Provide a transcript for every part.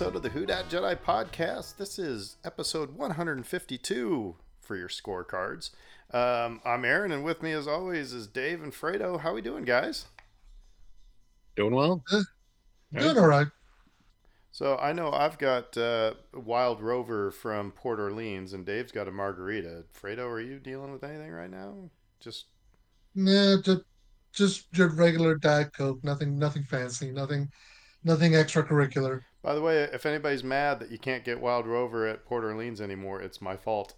welcome to another episode of the Who Dat Jedi podcast. This is episode 152 for your scorecards. Um, I'm Aaron, and with me, as always, is Dave and Fredo. How we doing, guys? Doing well. Doing all right. So I know I've got uh, Wild Rover from Port Orleans, and Dave's got a margarita. Fredo, are you dealing with anything right now? Just Nah, just just your regular diet coke. Nothing, nothing fancy. Nothing, nothing extracurricular. By the way, if anybody's mad that you can't get Wild Rover at Port Orleans anymore, it's my fault.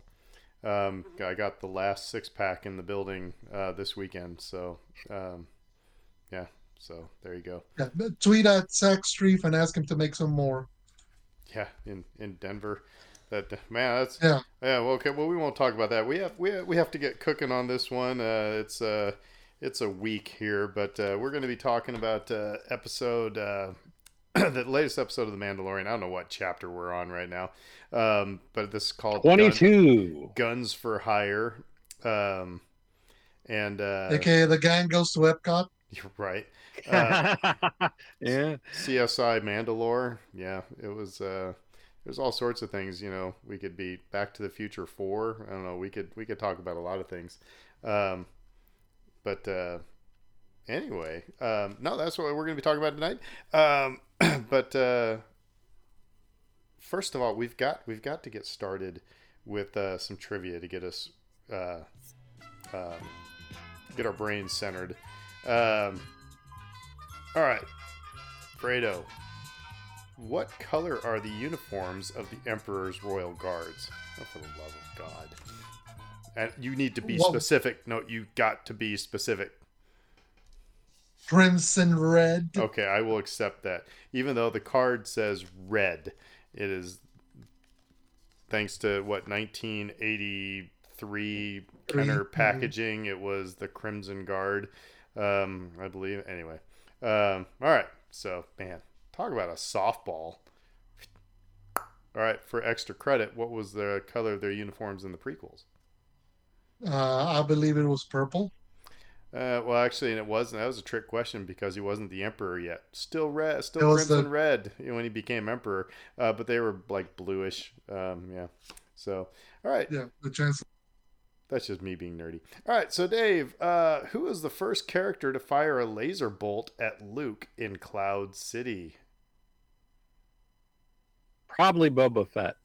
Um, I got the last six pack in the building uh, this weekend, so um, yeah. So there you go. Yeah, tweet at Zach Strief and ask him to make some more. Yeah, in in Denver. That man, that's Yeah. yeah. Well, okay. Well, we won't talk about that. We have we have, we have to get cooking on this one. Uh, it's uh it's a week here, but uh, we're going to be talking about uh, episode uh, the latest episode of The Mandalorian. I don't know what chapter we're on right now, um, but this is called Gun- 22. Guns for Hire. Um, and uh, AKA the gang goes to Epcot. you're right. Uh, yeah. CSI Mandalore. Yeah, it was. Uh, there's all sorts of things. You know, we could be Back to the Future Four. I don't know. We could we could talk about a lot of things. Um, but uh, anyway, um, no, that's what we're going to be talking about tonight. Um, but uh, first of all, we've got we've got to get started with uh, some trivia to get us uh, um, get our brains centered. Um, all right, Fredo. What color are the uniforms of the Emperor's Royal Guards? Oh, for the love of God. And you need to be specific. No, you got to be specific. Crimson red. Okay, I will accept that. Even though the card says red, it is thanks to what 1983 Kenner packaging. It was the Crimson Guard, um, I believe. Anyway, um, all right. So, man, talk about a softball. All right, for extra credit, what was the color of their uniforms in the prequels? Uh, I believe it was purple. Uh, well, actually, and it wasn't. That was a trick question because he wasn't the emperor yet. Still red, still was the- crimson red when he became emperor. Uh, but they were like bluish. Um, yeah. So, all right, Yeah, the chance. that's just me being nerdy. All right, so Dave, uh, who was the first character to fire a laser bolt at Luke in Cloud City? Probably Boba Fett.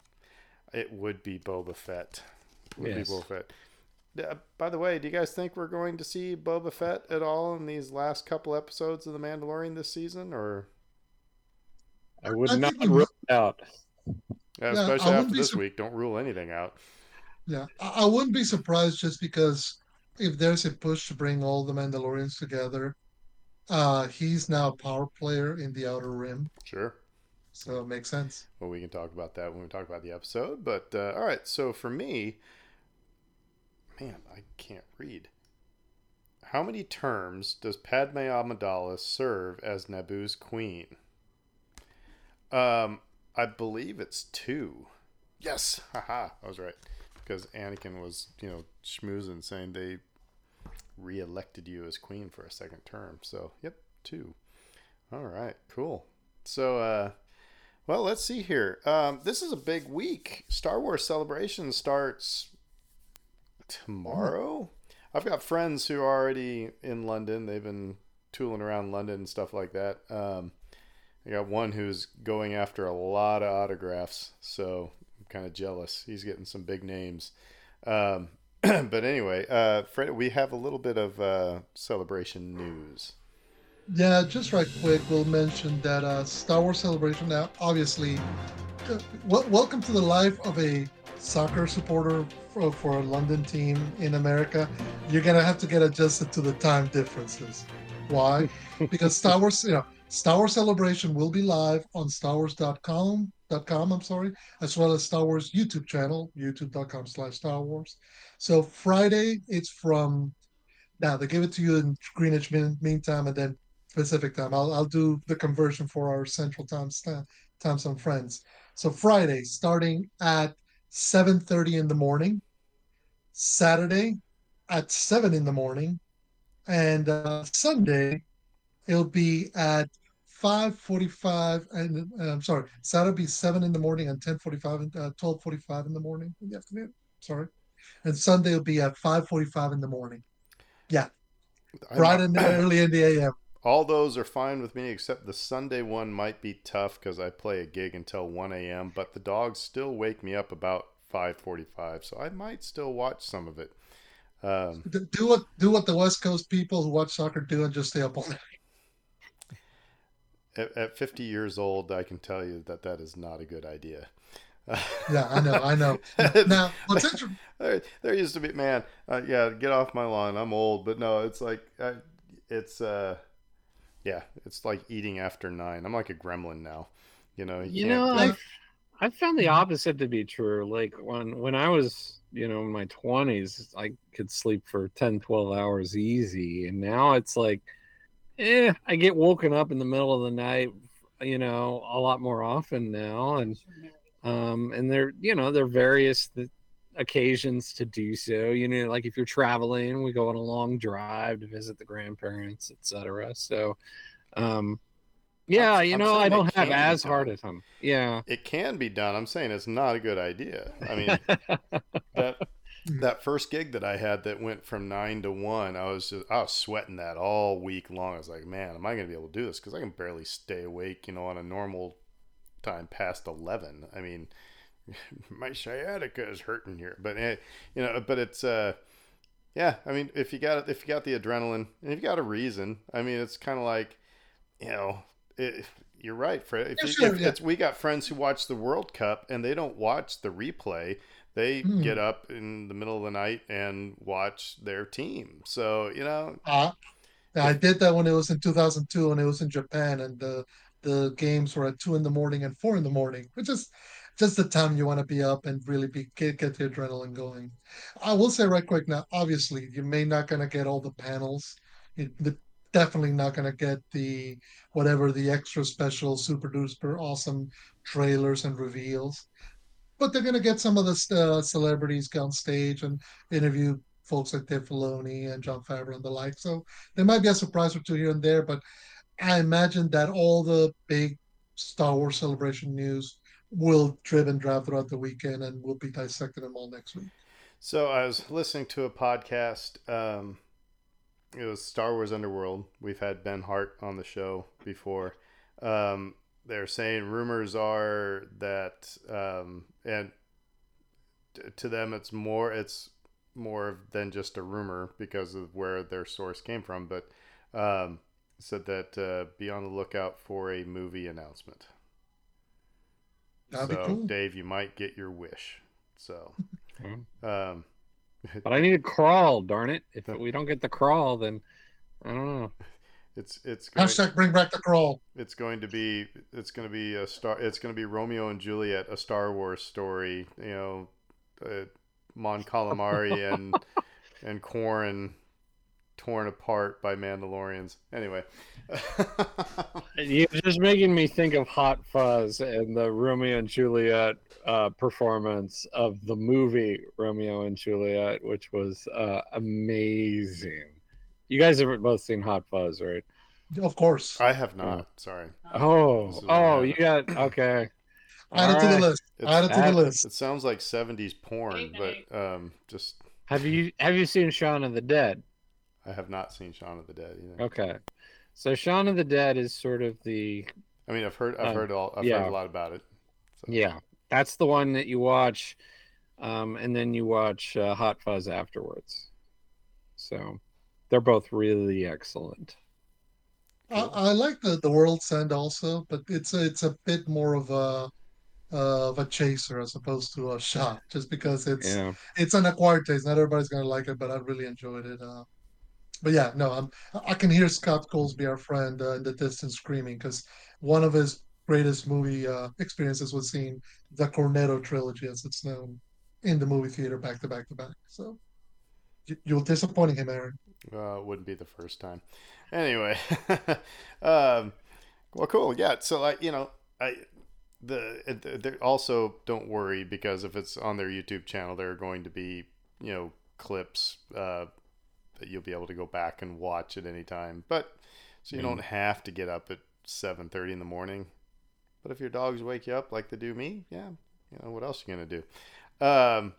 It would be Boba Fett. Would Yes. be Boba Fett. Uh, by the way, do you guys think we're going to see Boba Fett at all in these last couple episodes of The Mandalorian this season, or? I would I not rule it out. Yeah, Yeah, especially after this sur- week. Don't rule anything out. Yeah, I, I wouldn't be surprised just because if there's a push to bring all the Mandalorians together, uh, he's now a power player in the Outer Rim, Sure. so it makes sense. Well, we can talk about that when we talk about the episode. But uh, all right. So for me, man, I can't read. How many terms does Padme Amidala serve as Naboo's queen? Um, I believe it's two. Yes, haha, I was right. Because Anakin was, you know, schmoozing, saying they re-elected you as queen for a second term. So, yep, two. All right, cool. So, uh, well, let's see here. Um, this is a big week. Star Wars Celebration starts tomorrow. I've got friends who are already in London. They've been tooling around London and stuff like that. Um, I got one who's going after a lot of autographs, so I'm kind of jealous. He's getting some big names. Um, but anyway, uh, Fred, we have a little bit of uh, celebration news. Yeah, just right quick, we'll mention that uh, Star Wars Celebration now, obviously, uh, wel- welcome to the life of a soccer supporter for, for a London team in America. You're gonna have to get adjusted to the time differences. Why? because Star Wars, you know, Star Wars Celebration will be live on StarWars.com. .com, I'm sorry, as well as Star Wars YouTube channel, youtube.com slash Star Wars. So Friday, it's from now they give it to you in Greenwich mean, meantime, and then Pacific time. I'll I'll do the conversion for our Central Time time zone friends. So Friday, starting at 7:30 in the morning. Saturday, at seven in the morning, and uh, Sunday, it'll be at five forty-five, and uh, I'm sorry, Saturday will be seven in the morning and ten forty-five and uh, twelve forty-five in the morning in the afternoon. Sorry, and Sunday will be at five forty-five in the morning. Yeah, bright and early in the a.m. All those are fine with me, except the Sunday one might be tough because I play a gig until one a.m. But the dogs still wake me up about five forty-five, so I might still watch some of it. Um, do what do what the West Coast people who watch soccer do and just stay up all night. At, at 50 years old, I can tell you that that is not a good idea. yeah, I know, I know. Now, what's interesting? There, there used to be, man. Uh, yeah, get off my lawn. I'm old, but no, it's like, I, it's, uh, yeah, it's like eating after nine. I'm like a gremlin now. You know. You, you know, I've, I've found the opposite to be true. Like when when I was, you know, in my 20s, I could sleep for 10, 12 hours easy, and now it's like eh, I get woken up in the middle of the night, you know, a lot more often now, and um, and there, you know, there are various th- occasions to do so. You know, like if you're traveling, we go on a long drive to visit the grandparents, etc. So, um, yeah, I'm, you know, I don't have as hard a time. Yeah, it can be done. I'm saying it's not a good idea. I mean, that Mm-hmm. that first gig that I had that went from nine to one, I was just I was sweating that all week long. I was like, man, am I going to be able to do this? Because I can barely stay awake, you know, on a normal time past eleven. I mean, my sciatica is hurting here, but you know, but it's uh, yeah. I mean, if you got if you got the adrenaline and if you got a reason, I mean, it's kind of like, you know, it, you're right, Fred. If, yeah, sure, if yeah. we got friends who watch the World Cup and they don't watch the replay they mm. get up in the middle of the night and watch their team. So you know, uh, I did that when it was in 2002 and it was in Japan, and the the games were at two in the morning and four in the morning, which is just the time you want to be up and really be get, get the adrenaline going. I will say right quick now, obviously you may not gonna get all the panels. You, the, definitely not gonna get the whatever the extra special super duper awesome trailers and reveals but they're going to get some of the uh, celebrities on stage and interview folks like Dave Filoni and Jon Favreau and the like. So there might be a surprise or two here and there, but I imagine that all the big Star Wars celebration news will drip and drop throughout the weekend, and we'll be dissecting them all next week. So I was listening to a podcast. Um, it was Star Wars Underworld. We've had Ben Hart on the show before. Um, they're saying rumors are that um, and to them it's more it's more than just a rumor because of where their source came from but um, said that uh, be on the lookout for a movie announcement That'd so cool. dave you might get your wish so um, but i need to crawl darn it if we don't get the crawl then i don't know it's it's going, hashtag bring back the crawl. It's going to be it's going to be a star. It's going to be Romeo and Juliet, a Star Wars story. You know, uh, Mon Calamari and and Quarren torn apart by Mandalorians. Anyway, you're just making me think of Hot Fuzz and the Romeo and Juliet uh, performance of the movie Romeo and Juliet, which was uh, amazing. You guys have both seen Hot Fuzz, right? Of course. I have not. Yeah. Sorry. Oh, oh, you got okay. Add it to the list. Add it to the list. It sounds like '70s porn, but um, just. Have you have you seen Shaun of the Dead? I have not seen Shaun of the Dead either. Okay, so Shaun of the Dead is sort of the. I mean, I've heard I've uh, heard all I've yeah. heard a lot about it. So. Yeah, that's the one that you watch, um, and then you watch uh, Hot Fuzz afterwards. So they're both really excellent. I, I, like the the World's End also, but it's a, it's a bit more of a uh, of a chaser as opposed to a shot, just because it's yeah. it's an acquired taste. Not everybody's gonna like it, but I really enjoyed it. Uh, but yeah, no, I'm I can hear Scott Colsby, our friend, uh, in the distance screaming because one of his greatest movie uh, experiences was seeing the Cornetto trilogy, as it's known, in the movie theater back to back to back. So you're disappointing him, Aaron. Uh, wouldn't be the first time. Anyway, um, well, cool. Yeah. So, like, you know, I the also don't worry because if it's on their YouTube channel, there are going to be you know clips uh, that you'll be able to go back and watch at any time. But so you mm. don't have to get up at seven thirty in the morning. But if your dogs wake you up like they do me, yeah, you know what else you gonna do? Um,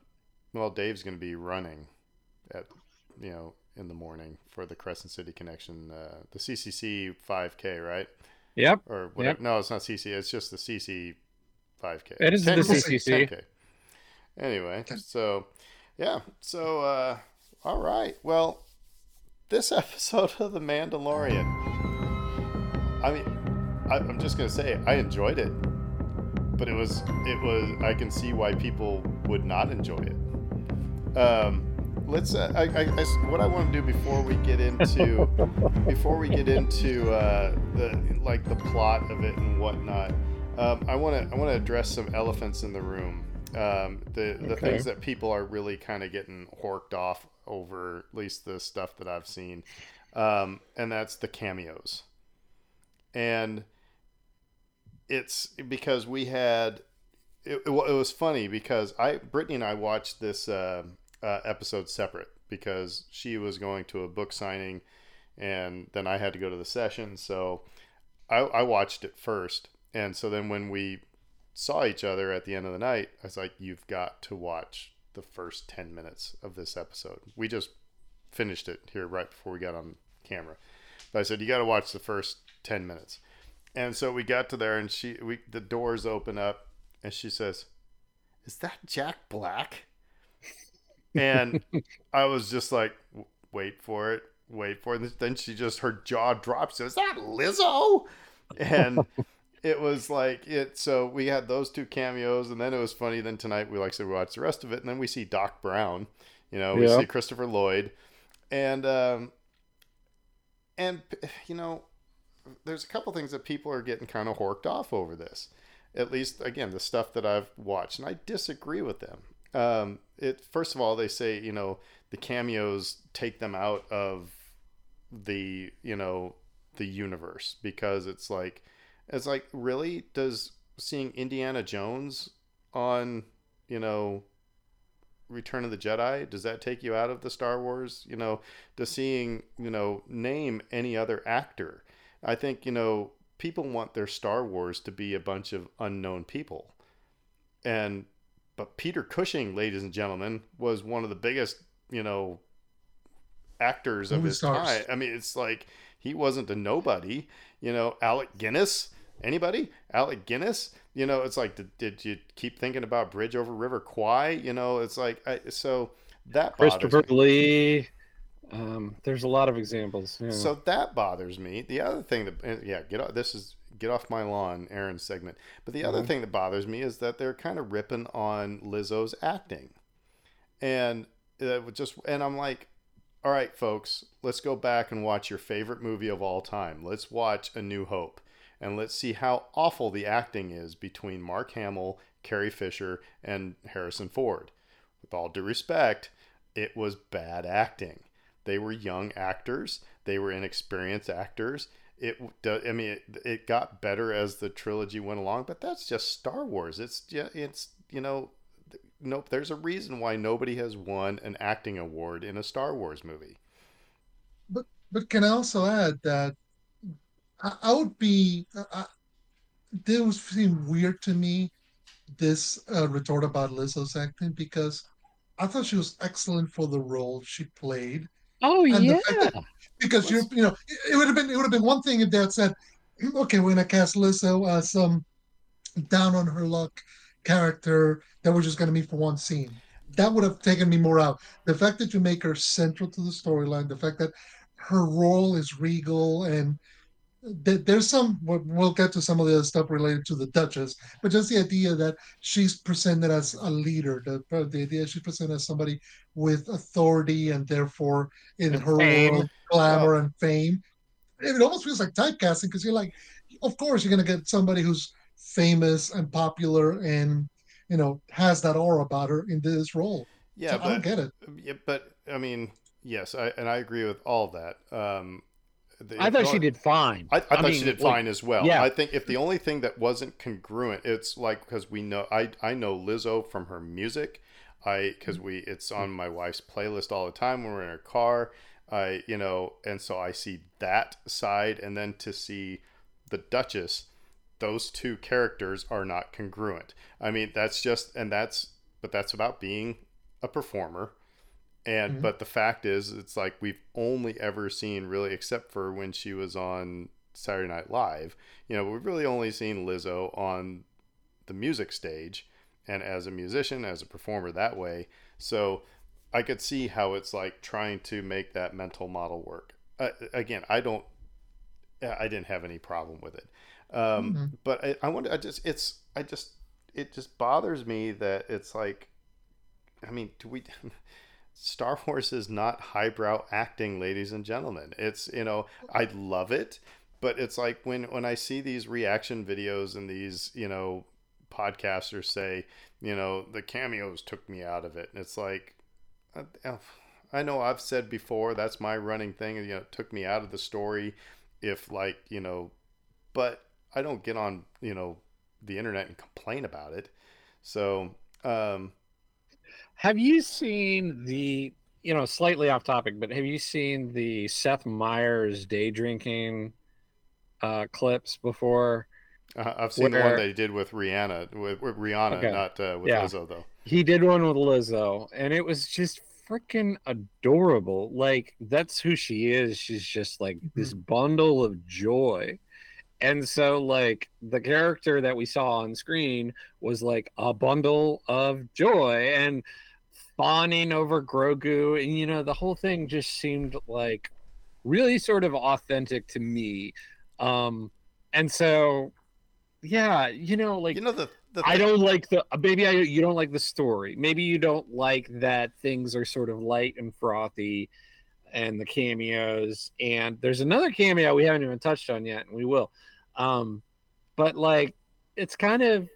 well, Dave's gonna be running at you know in the morning for the Crescent City Connection, uh, the CCC 5K, right? Yep. Or whatever. Yep. No, it's not CC. It's just the CC 5K. It is 10, the CCC. 10K. Anyway, so yeah, so uh, all right. Well, this episode of The Mandalorian. I mean, I, I'm just gonna say I enjoyed it, but it was it was I can see why people would not enjoy it. Um, let's. Uh, I, I, I, what I want to do before we get into before we get into uh, the like the plot of it and whatnot. Um, I want to I want to address some elephants in the room. Um, the the okay. things that people are really kind of getting horked off over, at least the stuff that I've seen, um, and that's the cameos. And it's because we had it, it, was funny because I Brittany and I watched this uh, uh, episode separate because she was going to a book signing and then I had to go to the session. So I, I watched it first. And so then when we saw each other at the end of the night, I was like, you've got to watch the first 10 minutes of this episode. We just finished it here right before we got on camera. But I said, you got to watch the first 10 minutes. And so we got to there and she, we, the doors open up and she says, is that Jack Black? and I was just like, wait for it, wait for it. Then she just her jaw drops. Is that Lizzo? And it was like it. So we had those two cameos, and then it was funny. Then tonight we like said we watched the rest of it, and then we see Doc Brown. You know, we yeah. see Christopher Lloyd, and um, and you know, there's a couple things that people are getting kind of horked off over this. At least again, the stuff that I've watched, and I disagree with them. Um, it first of all, they say you know the cameos take them out of the you know the universe because it's like it's like really does seeing Indiana Jones on you know Return of the Jedi does that take you out of the Star Wars you know does seeing you know name any other actor I think you know people want their Star Wars to be a bunch of unknown people and but Peter Cushing, ladies and gentlemen, was one of the biggest, you know, actors of his stars. time. I mean, it's like he wasn't a nobody. You know, Alec Guinness. Anybody? Alec Guinness? You know, it's like, did, did you keep thinking about Bridge over River Kwai? You know, it's like, I, so that Christopher Lee. Um, there's a lot of examples. Yeah. So that bothers me. The other thing that, yeah, get off. This is get off my lawn, Aaron segment. But the other mm-hmm. thing that bothers me is that they're kind of ripping on Lizzo's acting, and uh, just and I'm like, all right, folks, let's go back and watch your favorite movie of all time. Let's watch A New Hope, and let's see how awful the acting is between Mark Hamill, Carrie Fisher, and Harrison Ford. With all due respect, it was bad acting. They were young actors. They were inexperienced actors it i mean it, it got better as the trilogy went along but that's just star wars it's it's you know nope there's a reason why nobody has won an acting award in a star wars movie but but can i also add that i, I would be I, it was seem weird to me this uh, retort about lizzo's acting because i thought she was excellent for the role she played Oh and yeah. That, because you you know it would have been it would have been one thing if they had said, okay, we're gonna cast Lizzo uh, some down on her luck character that we're just gonna meet for one scene. That would have taken me more out. The fact that you make her central to the storyline, the fact that her role is regal and there's some we'll get to some of the other stuff related to the duchess but just the idea that she's presented as a leader the, the idea she's presented as somebody with authority and therefore in and her fame. world glamour and fame. It almost feels like typecasting because you're like of course you're going to get somebody who's famous and popular and you know has that aura about her in this role. Yeah so but, i don't get it. Yeah, but i mean yes I, and i agree with all that. Um the, I thought she did fine. I, I, I thought mean, she did like, fine as well. Yeah. I think if the only thing that wasn't congruent, it's like because we know I I know Lizzo from her music. I because we it's on my wife's playlist all the time when we're in her car. I you know and so I see that side and then to see the Duchess, those two characters are not congruent. I mean, that's just and that's but that's about being a performer. And Mhm. but the fact is it's like we've only ever seen really except for when she was on Saturday Night Live, you know, we've really only seen Lizzo on the music stage and as a musician, as a performer that way. So I could see how it's like trying to make that mental model work. Uh, again, I don't, I didn't have any problem with it. Um, Mhm. But I, I wonder, I just, it's, I just, it just bothers me that it's like, I mean, do we, Star Wars is not highbrow acting, ladies and gentlemen. It's, you know, I love it, but it's like when, when I see these reaction videos and these, you know, podcasters say, you know, the cameos took me out of it. And it's like, uh, I know I've said before that's my running thing. You know, it took me out of the story. If like you know, but I don't get on you know the internet and complain about it. So um, Have you seen the, you know, slightly off topic, but have you seen the Seth Meyers day drinking uh, clips before? uh, I've seen the one Where- they did with Rihanna with, with Rihanna, Okay. not uh, with Yeah. Lizzo though. He did one with Lizzo, and it was just freaking adorable. Like that's who she is. She's just like this bundle of joy. And so like the character that we saw on screen was like a bundle of joy and fawning over Grogu and you know the whole thing just seemed like really sort of authentic to me. Um and so yeah, you know like You know the, the I don't like the maybe I you don't like the story. Maybe you don't like that things are sort of light and frothy and the cameos and there's another cameo we haven't even touched on yet and we will. Um but like it's kind of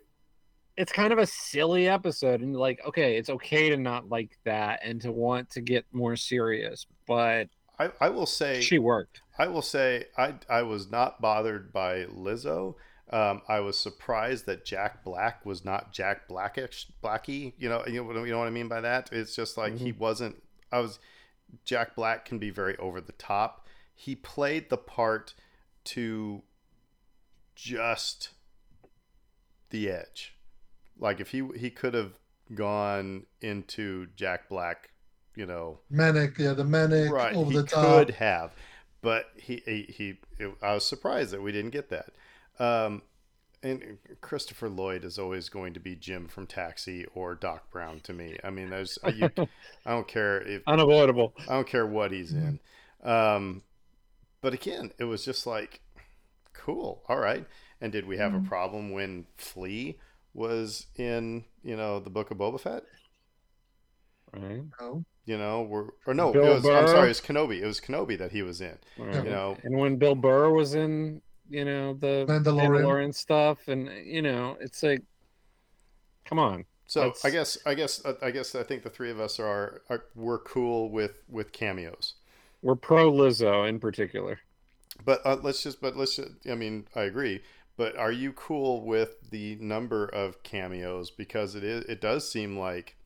it's kind of a silly episode and like okay, it's okay to not like that and to want to get more serious, but I, I will say she worked. I will say I I was not bothered by Lizzo. Um, I was surprised that Jack Black was not Jack Blackish Blackie. You know, you know, you know what I mean by that. It's just like he wasn't. I was. Jack Black can be very over the top. He played the part to just the edge. Like if he he could have gone into Jack Black, you know, Manic, yeah, the manic right over he the top. could have but he he, he it, i was surprised that we didn't get that um and christopher lloyd is always going to be jim from taxi or doc brown to me i mean there's you, i don't care if Unavoidable. i don't care what he's in um but again it was just like cool all right and did we have a Mhm. problem when flea was in you know the book of boba fett Right? No. you know, we're or no, Bill it was, I'm sorry, it was Kenobi. It was Kenobi that he was in. Right. You know, and when Bill Burr was in, you know, the Mandalorian. Mandalorian stuff, and you know, it's like, come on, so That's- I guess I guess I guess I think the three of us are, are we're cool with with cameos. we're pro Lizzo in particular. But uh, let's just but let's just, I mean, I agree. But are you cool with the number of cameos because it is it does seem like,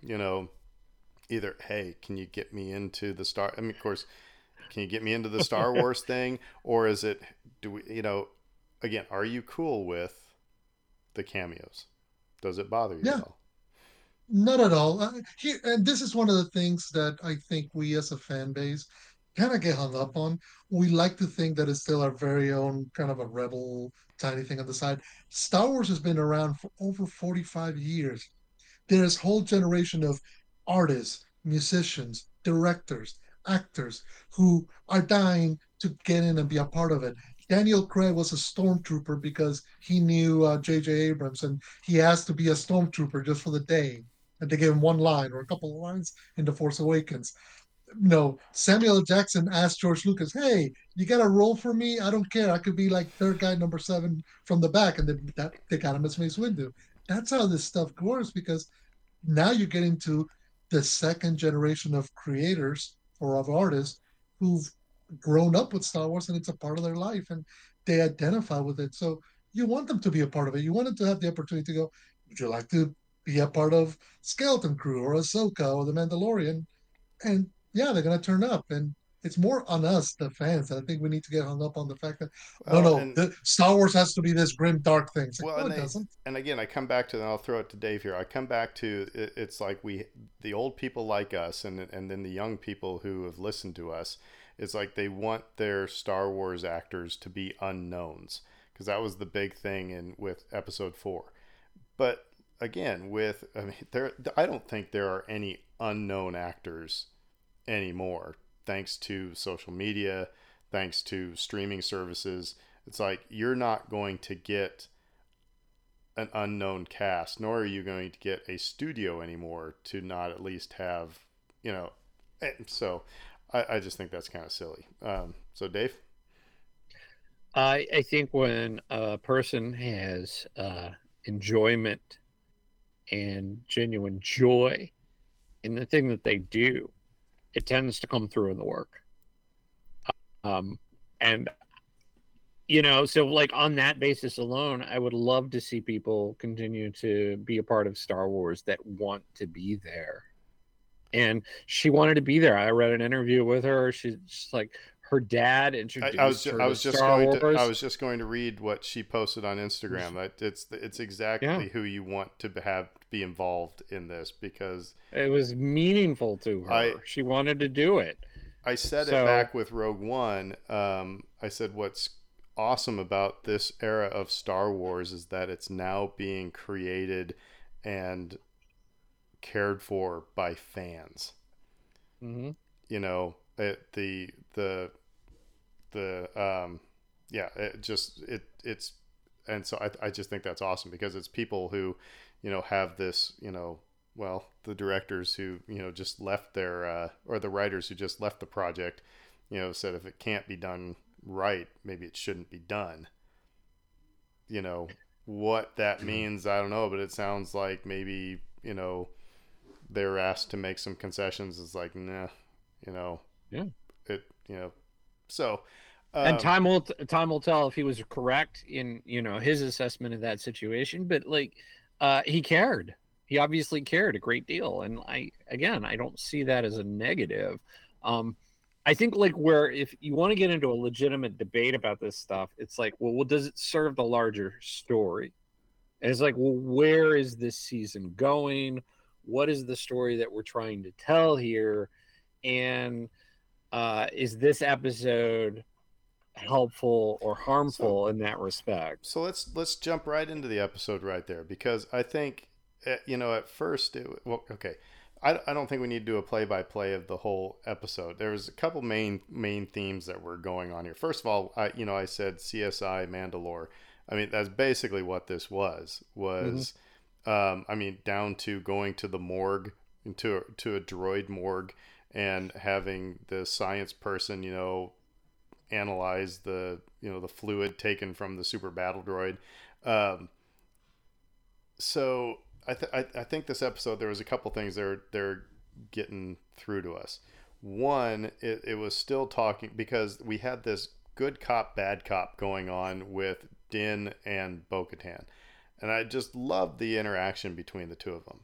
you know, either hey, can you get me into the Star I mean, of course, can you get me into the Star Wars thing or is it do we, you know, again, are you cool with the cameos? Does it bother you Yeah. at all? Not at all. Uh, here, and this is one of the things that I think we as a fan base kind of get hung up on. We like to think that it's still our very own kind of a rebel tiny thing on the side. Star Wars has been around for over 45 years. There's whole generation of artists, musicians, directors, actors who are dying to get in and be a part of it. Daniel Craig was a stormtrooper because he knew uh, J.J. Abrams and he asked to be a stormtrooper just for the day. And they gave him one line or a couple of lines in The Force Awakens. No, Samuel Jackson asked George Lucas, "Hey, you got a role for me? I don't care. I could be like third guy number seven from the back." And then that they got him as Mace Windu. That's how this stuff works because now you're getting to the second generation of creators or of artists who've grown up with Star Wars and it's a part of their life and they identify with it. So you want them to be a part of it. You want them to have the opportunity to go, would you like to be a part of Skeleton Crew or Ahsoka or The Mandalorian? And yeah, they're going to turn up. And it's more on us, the fans. I think we need to get hung up on the fact that Well, no, no, and- the, Star Wars has to be this grim, dark thing. Like, Well, no, and it they- doesn't. and again, I come back to, and I'll throw it to Dave here. I come back to it, it's like we, the old people like us, and and then the young people who have listened to us. It's like they want their Star Wars actors to be unknowns because that was the big thing in with Episode Four. But again, with I mean, there, I don't think there are any unknown actors anymore, thanks to social media, thanks to streaming services. It's like you're not going to get an unknown cast, nor are you going to get a studio anymore to not at least have, you know. So, I, I just think that's kind of silly. Um, so, Dave, I I think when a person has uh, enjoyment and genuine joy in the thing that they do, it tends to come through in the work. Um, and you know, so like on that basis alone, I would love to see people continue to be a part of Star Wars that want to be there. And she wanted to be there. I read an interview with her. She's like her dad I, introduced I was her I to was just Star going to Wars. I was just going to read what she posted on Instagram. That it's it's exactly Yeah. who you want to have be involved in this because It was meaningful to her. I- she wanted to do it. I said So- it back with Rogue One. Um, I said what's awesome about this era of Star Wars is that it's now being created and cared for by fans. hmm You know, it, the the the um, yeah, it just it it's and so I I just think that's awesome because it's people who you know have this you know well the directors who you know just left their uh, or the writers who just left the project you know said if it can't be done right maybe it shouldn't be done. You know what that means i don't know but it sounds like maybe you know they're asked to make some concessions. It's like nah you know. Yeah. it you know so and um, time will time will tell if he was correct in you know his assessment of that situation. But like, uh, he cared. He obviously cared a great deal, and I again I don't see that as a negative. Um, I think like where if you want to get into a legitimate debate about this stuff, it's like, well, well does it serve the larger story? And it's like, well, where is this season going? What is the story that we're trying to tell here? And uh, is this episode helpful or harmful in that respect? So let's let's jump right into the episode right there because I think eh, you know at first it well okay I, I don't think we need to do a play by play of the whole episode. There was a couple main main themes that were going on here. First of all, I you know I said CSI Mandalore. I mean that's basically what this was was um, I mean down to going to the morgue into a, to a droid morgue and having the science person you know analyze the you know the fluid taken from the super battle droid. Um, so I, th- I I think this episode there was a couple things they're they're getting through to us. One, it, it was still talking because we had this good cop bad cop going on with Din and Bo-Katan. And I just loved the interaction between the two of them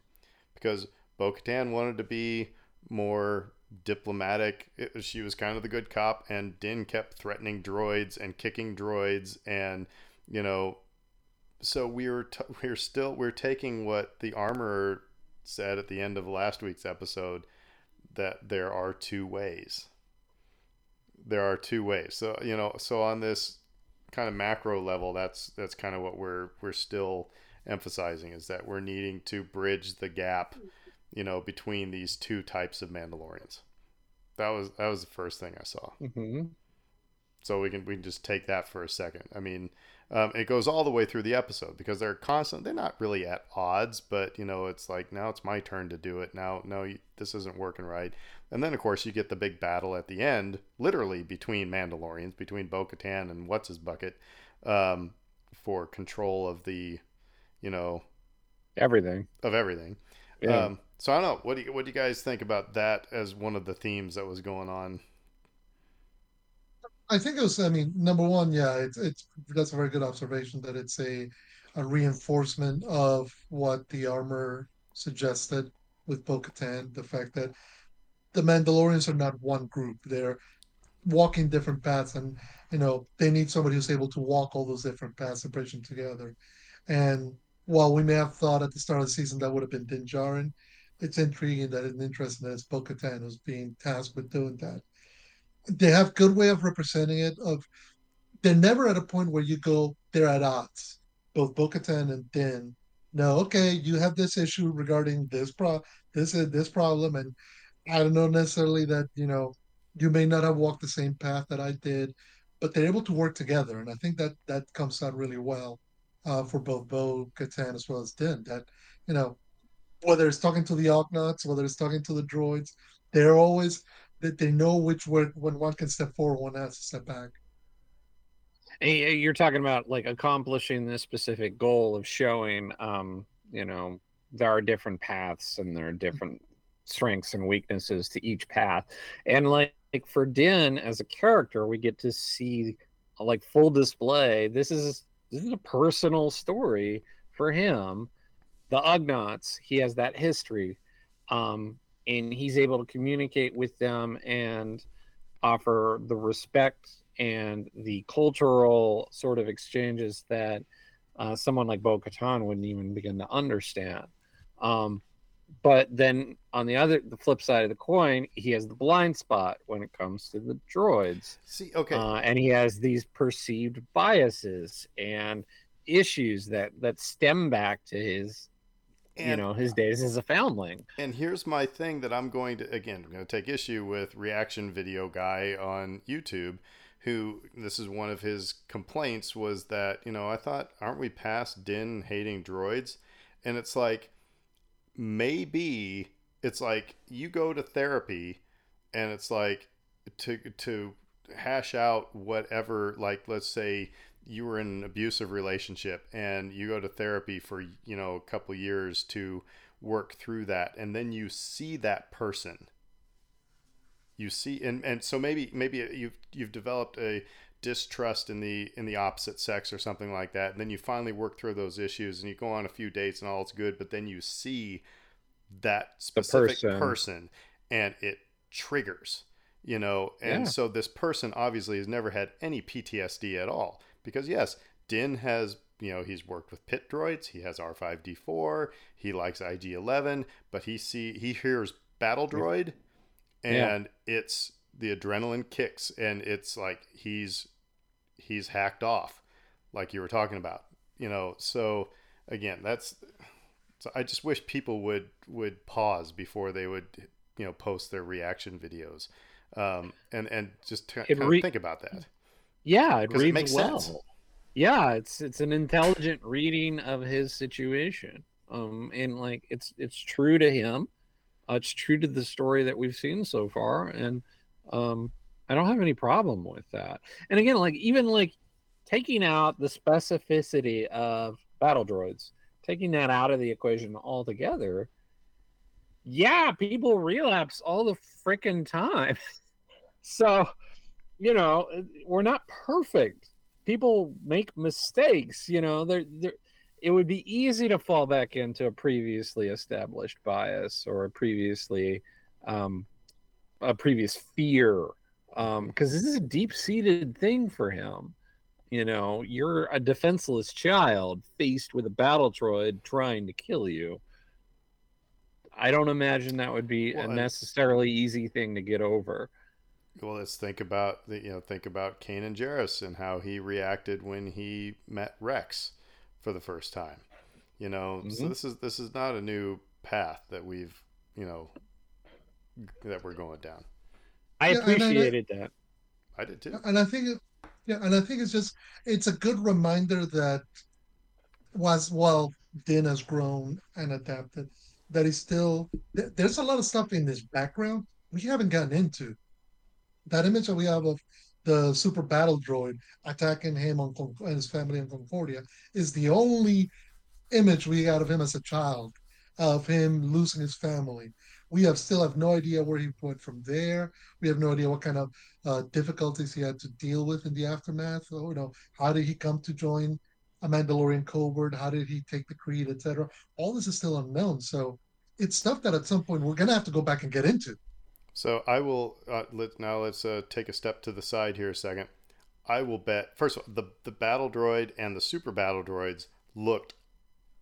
because Bo-Katan wanted to be more diplomatic. It she was kind of the good cop, and Din kept threatening droids and kicking droids, and you know, so we were t- we are still we're taking what the armorer said at the end of last week's episode that there are two ways. There are two ways. So you know, so on this kind of macro level, that's that's kind of what we're we're still emphasizing is that we're needing to bridge the gap you know, between these two types of Mandalorians. That was that was the first thing I saw. Mm-hmm. So we can we can just take that for a second. I mean, um, it goes all the way through the episode because they're constant. They're not really at odds, but you know, it's like now it's my turn to do it. Now, no, this isn't working right. And then of course you get the big battle at the end, literally between Mandalorians, between Bo-Katan and what's his bucket, um, for control of the, you know, Everything. of everything. Yeah. Um, so I don't know. What do you what do you guys think about that as one of the themes that was going on? I think it was. I mean, number one, yeah, it's it's that's a very good observation that it's a a reinforcement of what the armor suggested with Bo-Katan, the fact that the Mandalorians are not one group; they're walking different paths, and you know they need somebody who's able to walk all those different paths and bridge them together. And while we may have thought at the start of the season that would have been Din Djarin, it's intriguing that it's interesting that it's Bo-Katan who's being tasked with doing that. They have good way of representing it. Of they're never at a point where you go they're at odds. Both Bo-Katan and Din. No, okay, you have this issue regarding this pro this this problem, and I don't know necessarily that you know you may not have walked the same path that I did, but they're able to work together, and I think that that comes out really well uh, for both Bo Katan as well as Din. That you know whether it's talking to the Ugnaughts, whether it's talking to the droids, they're always that they know which way when one can step forward, one has to step back. you're talking about like accomplishing this specific goal of showing, um, you know, there are different paths and there are different strengths and weaknesses to each path, and like, like for Din as a character, we get to see like full display. This is this is a personal story for him the Ugnaughts, he has that history, um, and he's able to communicate with them and offer the respect and the cultural sort of exchanges that uh, someone like Bo Katan wouldn't even begin to understand. Um, but then on the other, the flip side of the coin, he has the blind spot when it comes to the droids. See, okay, uh, and he has these perceived biases and issues that that stem back to his and, you know his days as a foundling. and here's my thing that i'm going to again i'm going to take issue with reaction video guy on youtube who this is one of his complaints was that you know i thought aren't we past din hating droids? And it's like maybe it's like you go to therapy and it's like to to hash out whatever like let's say you were in an abusive relationship and you go to therapy for you know a couple years to work through that and then you see that person you see and, and so maybe maybe you've you've developed a distrust in the in the opposite sex or something like that and then you finally work through those issues and you go on a few dates and all is good but then you see that specific person. person. and it triggers you know and yeah. so this person obviously has never had any PTSD at all because yes, Din has you know he's worked with pit droids he has r5d4 he likes ig11 but he see he hears battle droid and yeah. it's the adrenaline kicks and it's like he's he's hacked off like you were talking about you know? So again that's so i just wish people would would pause before they would you know post their reaction videos um and and just t- kind re- of think about that yeah, it reads it makes well. Sense. Yeah, it's it's an intelligent reading of his situation. Um, and like it's it's true to him. Uh, it's true to the story that we've seen so far, and um, I don't have any problem with that. And again, like even like taking out the specificity of battle droids, taking that out of the equation altogether. Yeah, people relapse all the freaking time. so you know, we're not perfect. People make mistakes, you know, they're, they're, it would be easy to fall back into a previously established bias or a previously um, a previous fear because um, this is a deep-seated thing for him. You know you're a defenseless child faced with a battle droid trying to kill you. I don't imagine that would be well, a necessarily easy thing to get over well, let's think about the you know think about Kanan Jarrus and how he reacted when he met Rex for the first time. You know, mm-hmm. so this is this is not a new path that we've you know that we're going down. I yeah, appreciated I, that. I did too. And I think, yeah, and I think it's just it's a good reminder that was while Din has grown and adapted, that he's still there's a lot of stuff in his background we haven't gotten into that image that we have of the super battle droid attacking him on and his family in Concordia is the only image we got of him as a child, of him losing his family. We have still have no idea where he went from there. We have no idea what kind of uh, difficulties he had to deal with in the aftermath. Or, you know, how did he come to join a Mandalorian covert? How did he take the creed, etc. All this is still unknown. So it's stuff that at some point we're gonna have to go back and get into. So I will uh, let now let's uh, take a step to the side here a second. I will bet first of all, the the battle droid and the super battle droids looked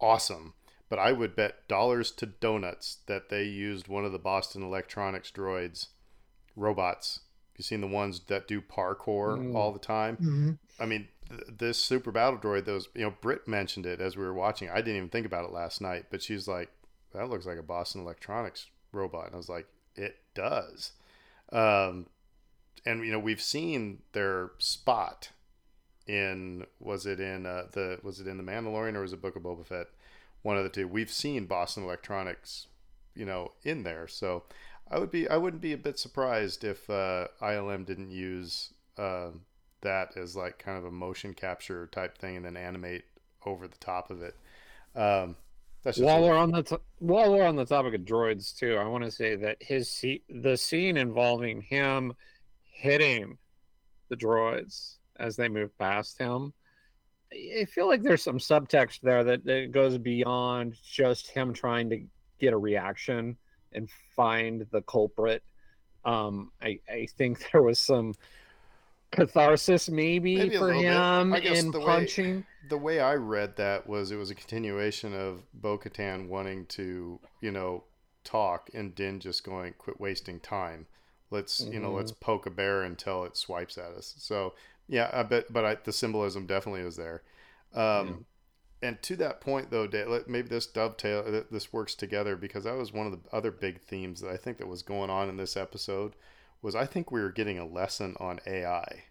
awesome, but I would bet dollars to donuts that they used one of the Boston Electronics droids robots. You seen the ones that do parkour Mm. all the time? hmm I mean, th- this super battle droid, those, you know, Britt mentioned it as we were watching. I didn't even think about it last night, but she's like, that looks like a Boston Electronics robot. And I was like, it does. Um, and, you know, we've seen their spot in, was it in uh, the, was it in The Mandalorian or was it Book of Boba Fett? One of the two. We've seen Boston Electronics, you know, in there. So I would be, I wouldn't be a bit surprised if uh, ILM didn't use, um that as like kind of a motion capture type thing and then animate over the top of it. Um, While we're on the to- while we're on the topic of droids too, I want to say that his se- the scene involving him hitting the droids as they move past him. I feel like there's some subtext there that, that goes beyond just him trying to get a reaction and find the culprit. Um, I, I think there was some catharsis maybe, Maybe for him in the way- punching. the way I read that was it was a continuation of Bo Katan wanting to, you know, talk and Din just going, quit wasting time. Let's, you know, let's poke a bear until it swipes at us. So, yeah, I bet, but I, the symbolism definitely is there. Um, And to that point, though, maybe this dovetail, this works together because that was one of the other big themes that I think that was going on in this episode. Was I think we were getting a lesson on AI.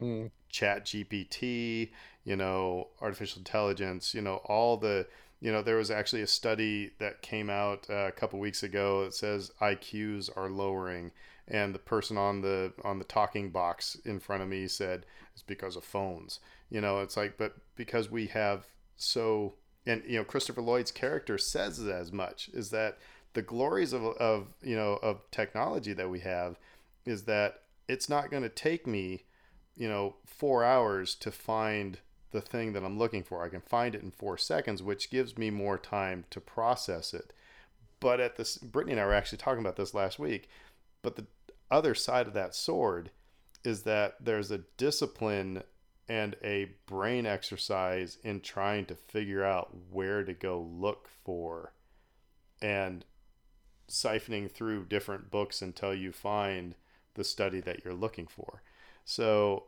Mm. chat gpt you know artificial intelligence you know all the you know there was actually a study that came out uh, a couple weeks ago that says iqs are lowering and the person on the on the talking box in front of me said it's because of phones you know it's like but because we have so and you know christopher lloyd's character says as much is that the glories of, of you know of technology that we have is that it's not going to take me you know, four hours to find the thing that I'm looking for. I can find it in four seconds, which gives me more time to process it. But at this, Brittany and I were actually talking about this last week. But the other side of that sword is that there's a discipline and a brain exercise in trying to figure out where to go look for and siphoning through different books until you find the study that you're looking for. So,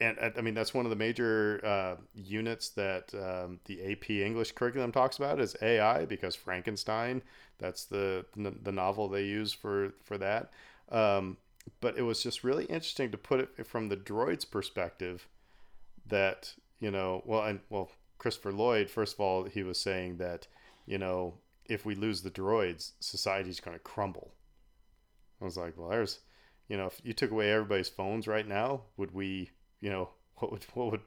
and I mean that's one of the major uh, units that um, the AP English curriculum talks about is AI because Frankenstein. That's the the novel they use for for that. Um, but it was just really interesting to put it from the droid's perspective. That you know, well, and well, Christopher Lloyd. First of all, he was saying that you know if we lose the droids, society's going to crumble. I was like, well, there's you know, if you took away everybody's phones right now, would we, you know, what would what would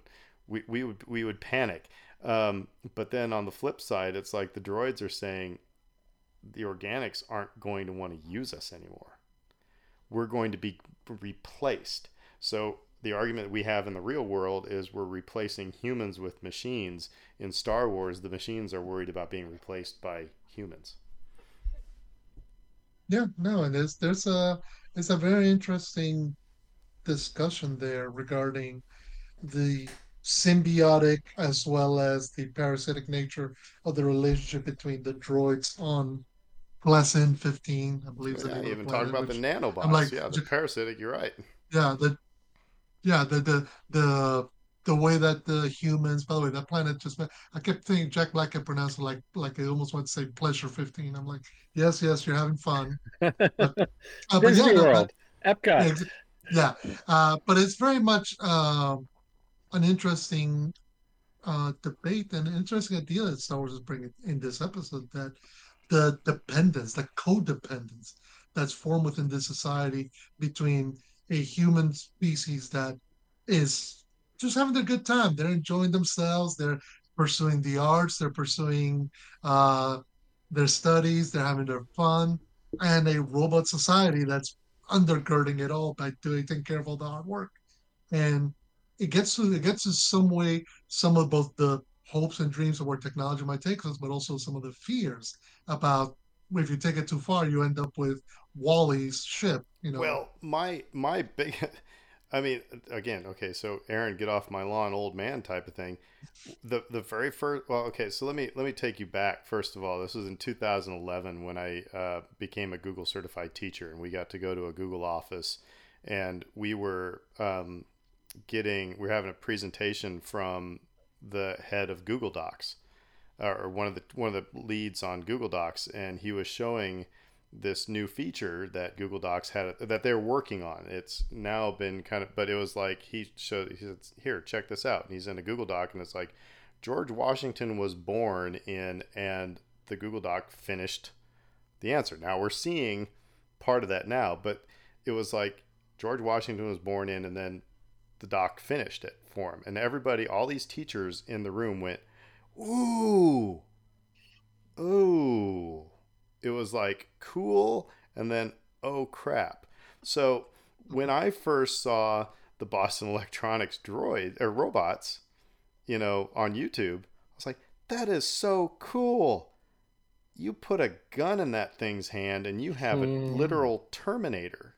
we we would we would panic. Um, but then on the flip side, it's like the droids are saying the organics aren't going to want to use us anymore. We're going to be replaced. So the argument we have in the real world is we're replacing humans with machines. In Star Wars, the machines are worried about being replaced by humans. Yeah, no, and there's there's a it's a very interesting discussion there regarding the symbiotic as well as the parasitic nature of the relationship between the droids on Pleasant 15, I believe. Yeah, you even talk about the nanobots. like, yeah, the parasitic. You're right. yeah, the yeah, the the the the way that the humans, by the way, that planet just I kept thinking Jack Black kept pronouncing it like like I almost want to say pleasure 15. I'm like, yes, yes, you're having fun. Uh, but Disney yeah, no, World, yeah, Epcot. ex- yeah. Uh, but it's very much um an interesting uh, debate and an interesting idea that Star Wars is bringing in this episode that the dependence, the codependence that's formed within this society between a human species that is just having a good time. They're enjoying themselves. They're pursuing the arts. They're pursuing uh, their studies. They're having their fun. And a robot society that's undergirding it all by doing taking care of all the hard work. And it gets to it gets to some way some of both the hopes and dreams of where technology might take us, but also some of the fears about if you take it too far, you end up with WALL-E's ship. You know. Well, my my big, I mean, again, okay, so Aaron, get off my lawn, old man, type of thing. The the very first, well, okay, so let me let me take you back. First of all, this was in 2011 when I uh, became a Google certified teacher, and we got to go to a Google office, and we were um, getting we are having a presentation from the head of Google Docs, or one of the one of the leads on Google Docs, and he was showing this new feature that Google Docs had that they're working on. It's now been kind of, but it was like he showed. He said, "Here, check this out." And he's in a Google Doc, and it's like George Washington was born in, and the Google Doc finished the answer. Now we're seeing part of that now, but it was like George Washington was born in, and then the doc finished it for him. And everybody, all these teachers in the room went, ooh, ooh. It was like cool, and then oh crap. So when I first saw the Boston Electronics droid or robots, you know, on YouTube, I was like, that is so cool. You put a gun in that thing's hand and you have a hmm. literal Terminator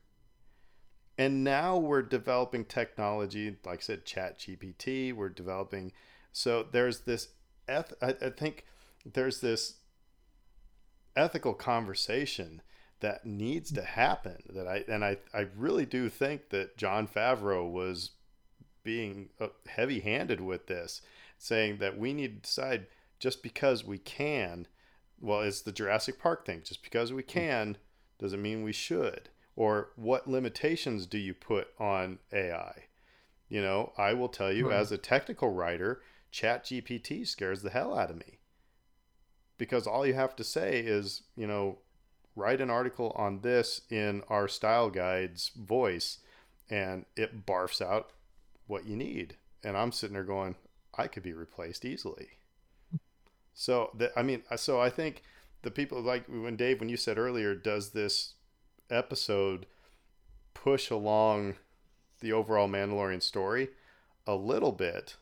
and now we're developing technology like i said chat gpt we're developing so there's this eth- I, I think there's this ethical conversation that needs to happen that i and i i really do think that jon favreau was being uh, heavy handed with this saying that we need to decide just because we can well it's the jurassic park thing just because we can doesn't mean we should or what limitations do you put on AI? You know, I will tell you right. as a technical writer, Chat GPT scares the hell out of me. Because all you have to say is, you know, write an article on this in our style guide's voice and it barfs out what you need. And I'm sitting there going, I could be replaced easily. So that I mean, so I think the people like when Dave, when you said earlier, does this episode push along the overall Mandalorian story a little bit,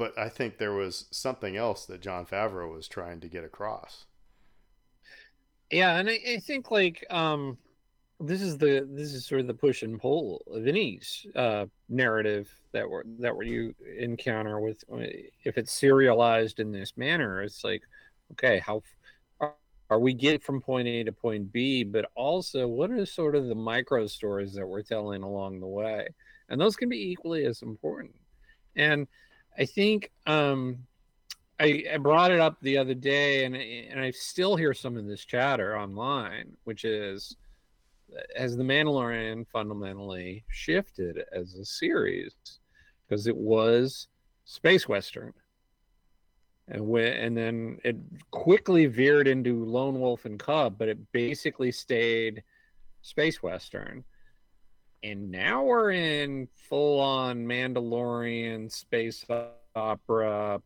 but I think there was something else that Jon Favreau was trying to get across. Yeah, and I, I think like um this is the this is sort of the push and pull of any uh, narrative that we that where you encounter with if it's serialized in this manner. It's like, okay, how are we getting from point A to point B, but also what are sort of the micro stories that we're telling along the way? And those can be equally as important. And I think um, I, I brought it up the other day, and and I still hear some of this chatter online, which is has the Mandalorian fundamentally shifted as a series because it was space western and and then it quickly veered into Lone Wolf and Cub, but it basically stayed space western. And now we're in full on Mandalorian space opera,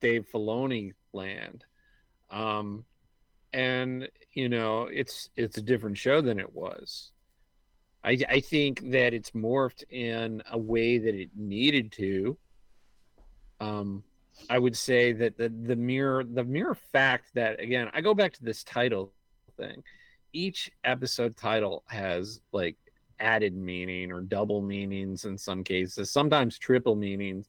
Dave Filoni land. Um, and you know, it's it's a different show than it was. I, I think that it's morphed in a way that it needed to. Um, I would say that the the mere the mere fact that again I go back to this title thing. Each episode title has like added meaning or double meanings in some cases, sometimes triple meanings,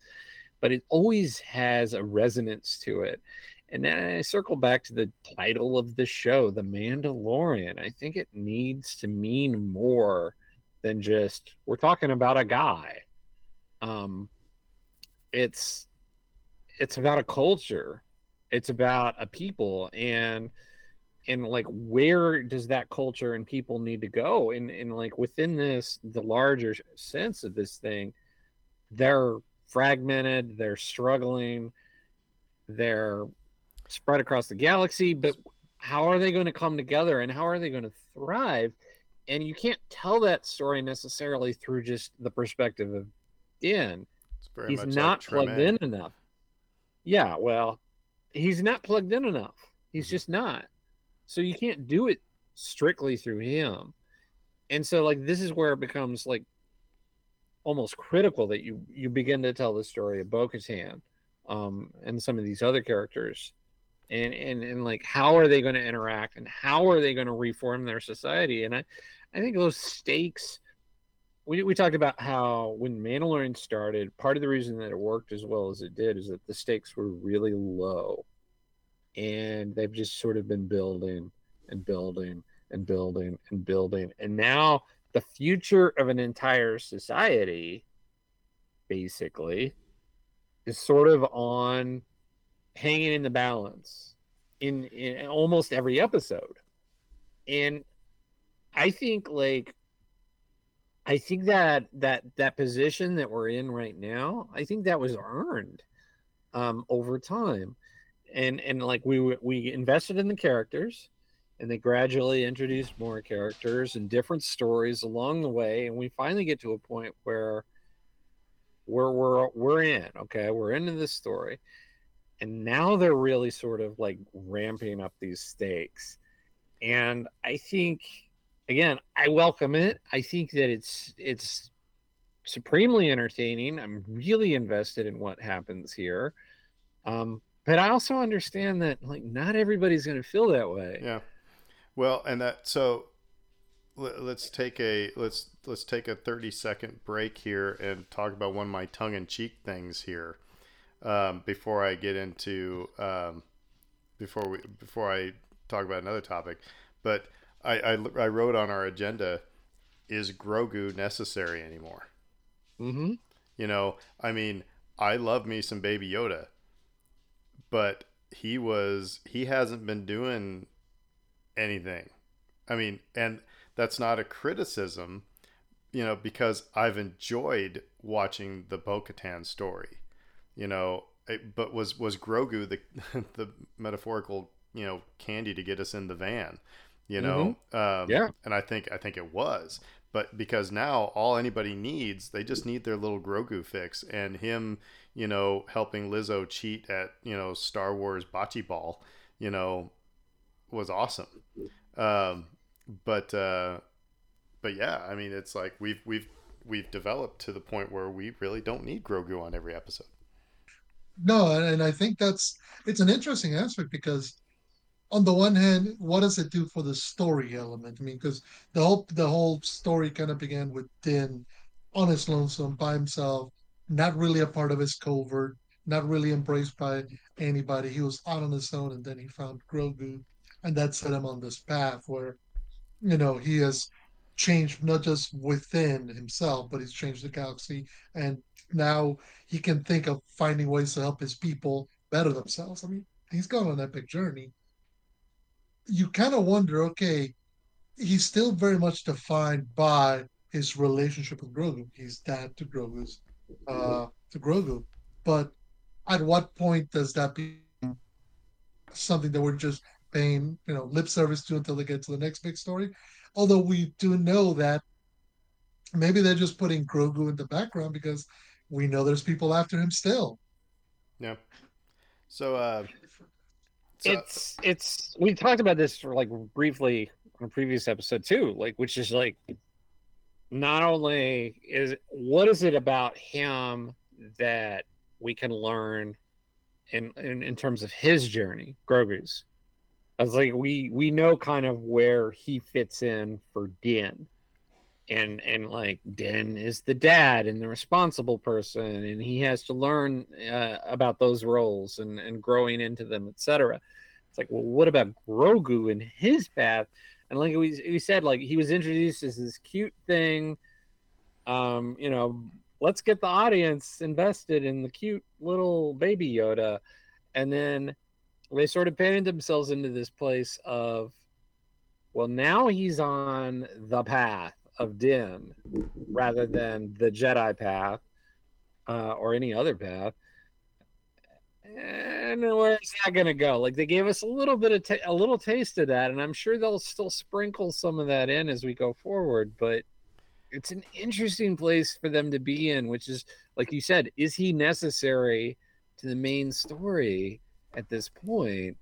but it always has a resonance to it. And then I circle back to the title of the show, The Mandalorian. I think it needs to mean more than just we're talking about a guy. Um, it's it's about a culture it's about a people and and like where does that culture and people need to go and and like within this the larger sense of this thing they're fragmented they're struggling they're spread across the galaxy but how are they going to come together and how are they going to thrive and you can't tell that story necessarily through just the perspective of Din. He's not like plugged in enough. Yeah, well, he's not plugged in enough. He's mm-hmm. just not. So you can't do it strictly through him. And so like this is where it becomes like almost critical that you you begin to tell the story of Bo-Katan um and some of these other characters and and and like how are they going to interact and how are they going to reform their society and i i think those stakes we, we talked about how when Mandalorian started, part of the reason that it worked as well as it did is that the stakes were really low. And they've just sort of been building and building and building and building. And now the future of an entire society, basically, is sort of on hanging in the balance in, in almost every episode. And I think like I think that that that position that we're in right now, I think that was earned um, over time, and and like we we invested in the characters, and they gradually introduced more characters and different stories along the way, and we finally get to a point where we're we're we're in. Okay, we're into this story, and now they're really sort of like ramping up these stakes, and I think again, I welcome it. I think that it's it's supremely entertaining. I'm really invested in what happens here. Um, but I also understand that like not everybody's going to feel that way. Yeah. Well, and that so let's take a let's let's take a 30 second break here and talk about one of my tongue in cheek things here um, before I get into um, before we before I talk about another topic. But I, I, I wrote on our agenda is Grogu necessary anymore? Mm-hmm. You know, I mean, I love me some Baby Yoda, but he was he hasn't been doing anything. I mean, and that's not a criticism, you know, because I've enjoyed watching the Bo-Katan story, you know. But was was Grogu the the metaphorical you know candy to get us in the van? you know mm-hmm. um, yeah and i think i think it was but because now all anybody needs they just need their little grogu fix and him you know helping lizzo cheat at you know star wars bocce ball you know was awesome. Um, but uh, but yeah i mean it's like we've we've we've developed to the point where we really don't need grogu on every episode. No and i think that's it's an interesting aspect because on the one hand, what does it do for the story element? I mean, because the whole the whole story kind of began with Din on his lonesome by himself, not really a part of his covert, not really embraced by anybody. He was out on his own, and then he found Grogu, and that set him on this path where, you know, he has changed not just within himself, but he's changed the galaxy, and now he can think of finding ways to help his people better themselves. I mean, he's gone on an epic journey you kind of wonder, okay, he's still very much defined by his relationship with Grogu. He's dad to Grogu's uh, to Grogu, but at what point does that become something that we're just paying, you know, lip service to until they get to the next big story? Although we do know that maybe they're just putting Grogu in the background because we know there's people after him still. Yeah. So uh, it's it's we talked about this for like briefly on a previous episode too, like which is like not only is what is it about him that we can learn in in, in terms of his journey, Grogu's. I was like, we we know kind of where he fits in for Din, and and like Den is the dad and the responsible person, and he has to learn uh, about those roles and and growing into them, etc. It's like, well, what about Grogu and his path? And like we, we said, like he was introduced as this cute thing. Um, you know, let's get the audience invested in the cute little baby Yoda. And then they sort of painted themselves into this place of, well, now he's on the path of Din rather than the Jedi path uh, or any other path and where's that going to go? Like they gave us a little bit of a little taste of that, and I'm sure they'll still sprinkle some of that in as we go forward. But it's an interesting place for them to be in, which is like you said, is he necessary to the main story at this point?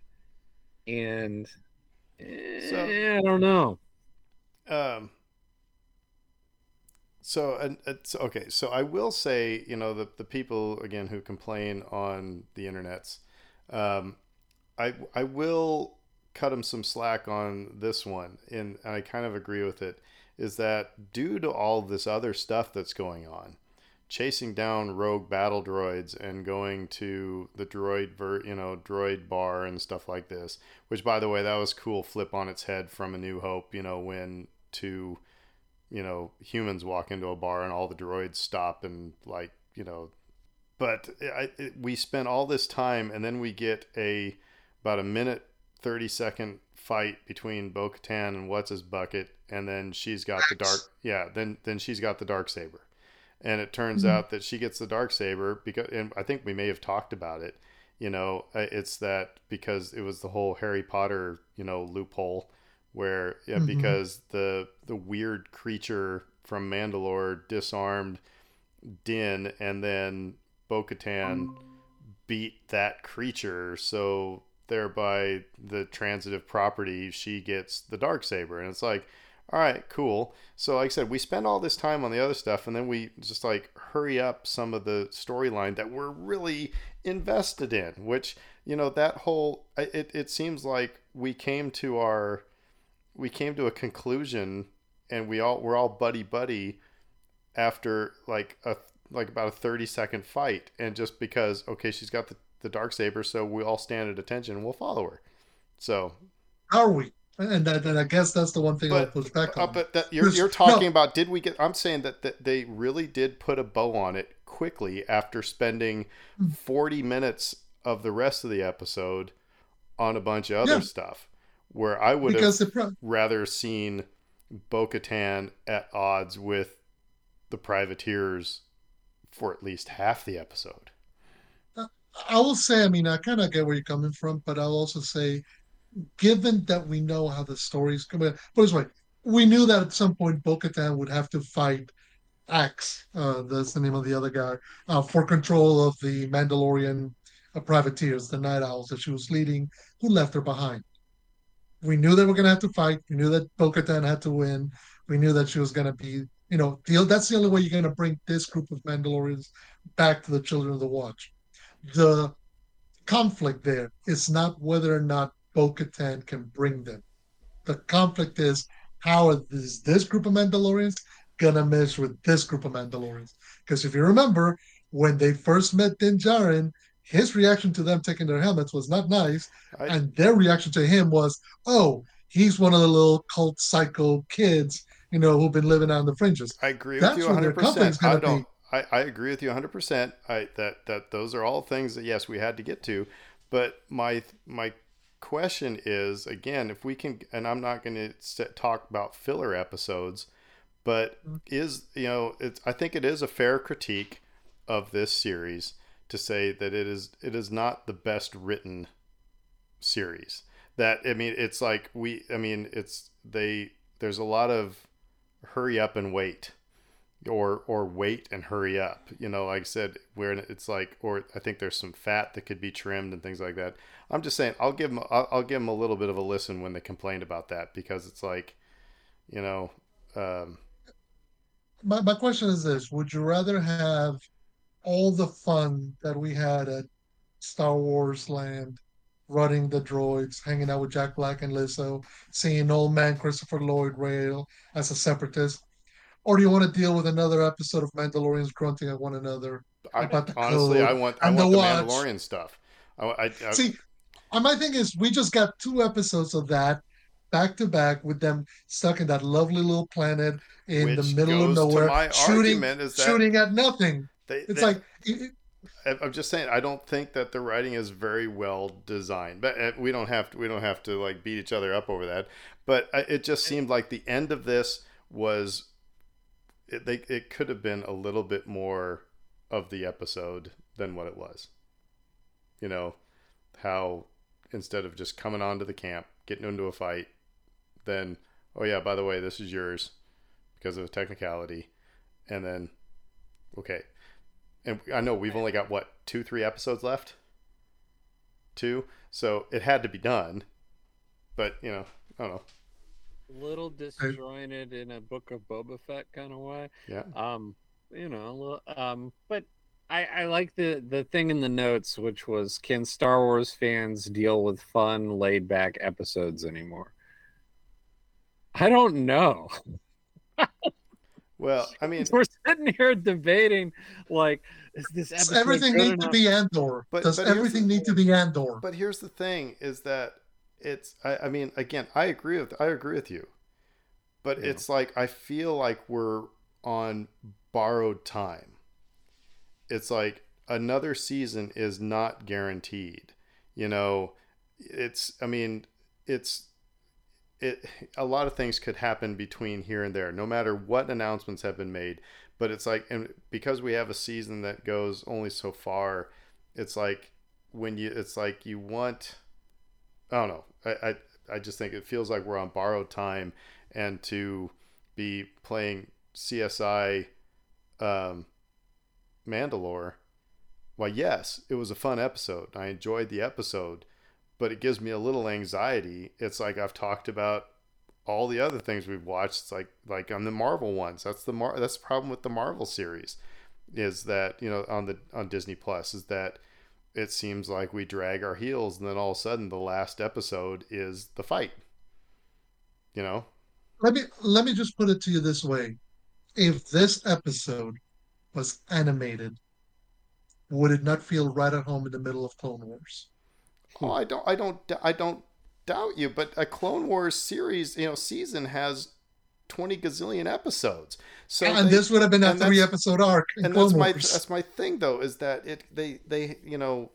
And so, eh, I don't know. Um, so and it's okay. So I will say, you know, the the people again who complain on the internets, um, I I will cut them some slack on this one, and I kind of agree with it. Is that due to all this other stuff that's going on, chasing down rogue battle droids and going to the droid ver, you know droid bar and stuff like this which by the way that was cool flip on its head from a new hope you know when two you know humans walk into a bar and all the droids stop and like you know but I, it, we spent all this time and then we get a about a minute 30 second fight between Bo-Katan and what's his bucket and then she's got the dark yeah then then she's got the dark saber and it turns mm-hmm. out that she gets the dark saber because and I think we may have talked about it you know it's that because it was the whole Harry Potter you know loophole where yeah, mm-hmm. because the the weird creature from Mandalore disarmed Din and then Bo-Katan beat that creature so thereby the transitive property she gets the dark saber and it's like all right, cool. So, like I said, we spend all this time on the other stuff, and then we just like hurry up some of the storyline that we're really invested in. Which you know, that whole it it seems like we came to our we came to a conclusion, and we all we're all buddy buddy after like a like about a 30 second fight and just because okay she's got the, the dark saber so we all stand at attention and we'll follow her so are we and, that, and I guess that's the one thing but, I'll push back uh, on. Uh, but that, you're, you're talking no. about did we get? I'm saying that, that they really did put a bow on it quickly after spending hmm. 40 minutes of the rest of the episode on a bunch of other yeah. stuff. Where I would because have pro- rather seen Bo-Katan at odds with the privateers for at least half the episode. I will say, I mean, I kind of get where you're coming from, but I'll also say given that we know how the story's coming, put this way, we knew that at some point Bo-Katan would have to fight Axe, uh, that's the name of the other guy, uh, for control of the Mandalorian uh, privateers, the Night Owls that she was leading, who left her behind. We knew they were going to have to fight. We knew that Bo-Katan had to win. We knew that she was going to be, you know, the, that's the only way you're going to bring this group of Mandalorians back to the Children of the Watch. The conflict there is not whether or not Bo Katan can bring them. The conflict is how is this group of Mandalorians gonna mesh with this group of Mandalorians? Because if you remember, when they first met Din Djarin, his reaction to them taking their helmets was not nice, I... and their reaction to him was, "Oh, he's one of the little cult psycho kids, you know, who've been living on the fringes." I agree That's with you 100. percent I don't. I, I agree with you 100. percent I that that those are all things that yes we had to get to, but my my question is again, if we can, and I'm not going to talk about filler episodes, but mm-hmm. is you know, it's I think it is a fair critique of this series to say that it is it is not the best written series. That I mean, it's like we, I mean, it's they. There's a lot of hurry up and wait or or wait and hurry up you know like i said where it's like or i think there's some fat that could be trimmed and things like that i'm just saying i'll give them i'll, I'll give them a little bit of a listen when they complained about that because it's like you know um, my, my question is this would you rather have all the fun that we had at star wars land running the droids hanging out with jack black and lizzo seeing old man christopher lloyd rail as a separatist or do you want to deal with another episode of Mandalorians grunting at one another I, about the honestly, code I want I want the, the Mandalorian stuff. I, I, I, See, um, my thing is, we just got two episodes of that back to back with them stuck in that lovely little planet in the middle of nowhere, shooting shooting at nothing. They, it's they, like. It, I'm just saying I don't think that the writing is very well designed, but uh, we don't have to we don't have to like beat each other up over that. But uh, it just seemed like the end of this was it, they, it could have been a little bit more of the episode than what it was. You know, how instead of just coming onto the camp, getting into a fight, then, oh yeah, by the way, this is yours because of a technicality. And then, okay. And I know we've only got what, two, three episodes left? Two. So it had to be done. But, you know, I don't know A little disjointed in a book of Boba Fett kind of way. Yeah. Um, you know, um, but I, I like the the thing in the notes, which was, can Star Wars fans deal with fun, laid back episodes anymore? I don't know. Well, I mean, We're sitting here debating, like, is this episode everything good need enough? to be Andor? But- Does but everything the- need to be Andor? but here's the thing: is that it's. I, I mean, again, I agree with. I agree with you, but Yeah. it's like I feel like we're on borrowed time. It's like another season is not guaranteed. You know, it's. I mean, it's. It a lot of things could happen between here and there, no matter what announcements have been made. But it's like, and because we have a season that goes only so far, it's like when you, it's like you want. I don't know. I, I I just think it feels like we're on borrowed time, and to be playing CSI, um, Mandalore. Why, yes, it was a fun episode. I enjoyed the episode, but it gives me a little anxiety. It's like I've talked about all the other things we've watched. It's like like on the Marvel ones. That's the Mar- that's the problem with the Marvel series, is that you know on the on Disney Plus is that it seems like we drag our heels and then all of a sudden the last episode is the fight. You know, let me let me just put it to you this way: If this episode was animated, would it not feel right at home in the middle of Clone Wars? Hmm. Oh, I don't, I don't, I don't doubt you. But a Clone Wars series, you know, season has twenty gazillion episodes. So and they- this would have been a three episode arc and Clone that's my that's my thing though is that it they they you know,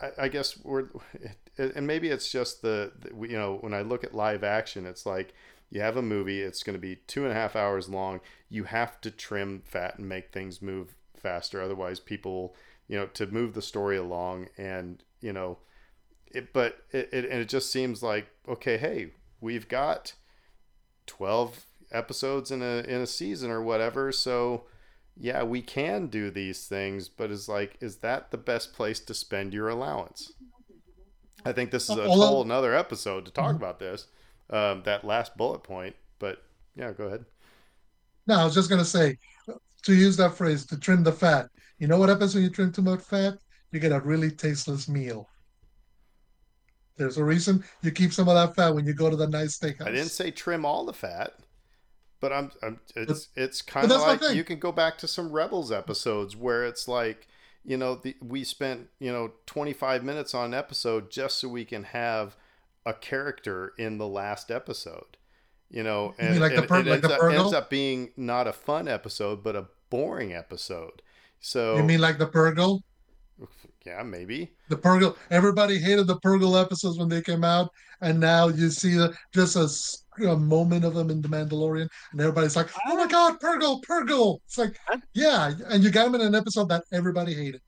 I, I guess we're and maybe it's just the, the you know when I look at live action, it's like you have a movie, it's going to be two and a half hours long. You have to trim fat and make things move faster, otherwise people you know to move the story along and you know it but it, it and it just seems like okay hey we've got 12 episodes in a in a season or whatever so yeah we can do these things but it's like is that the best place to spend your allowance i think this is a whole another episode to talk Mhm. about this um, that last bullet point but yeah go ahead No, I was just gonna say to use that phrase to trim the fat. You know what happens when you trim too much fat? You get a really tasteless meal. There's a reason you keep some of that fat when you go to the nice steakhouse. i didn't say trim all the fat but i'm, I'm it's it's kind of like you can go back to some rebels episodes where it's like you know the, we spent you know 25 minutes on an episode just so we can have a character in the last episode you know and, mean like the and Pur- it like ends, up, ends up being not a fun episode but a boring episode so You mean like the Purrgil? yeah maybe The Purrgil. Everybody hated the Purrgil episodes when they came out, and now you see the, just a moment of them in the Mandalorian, and everybody's like, "Oh my ah. God, Purrgil, Purrgil!" It's like, yeah, and you got him in an episode that everybody hated.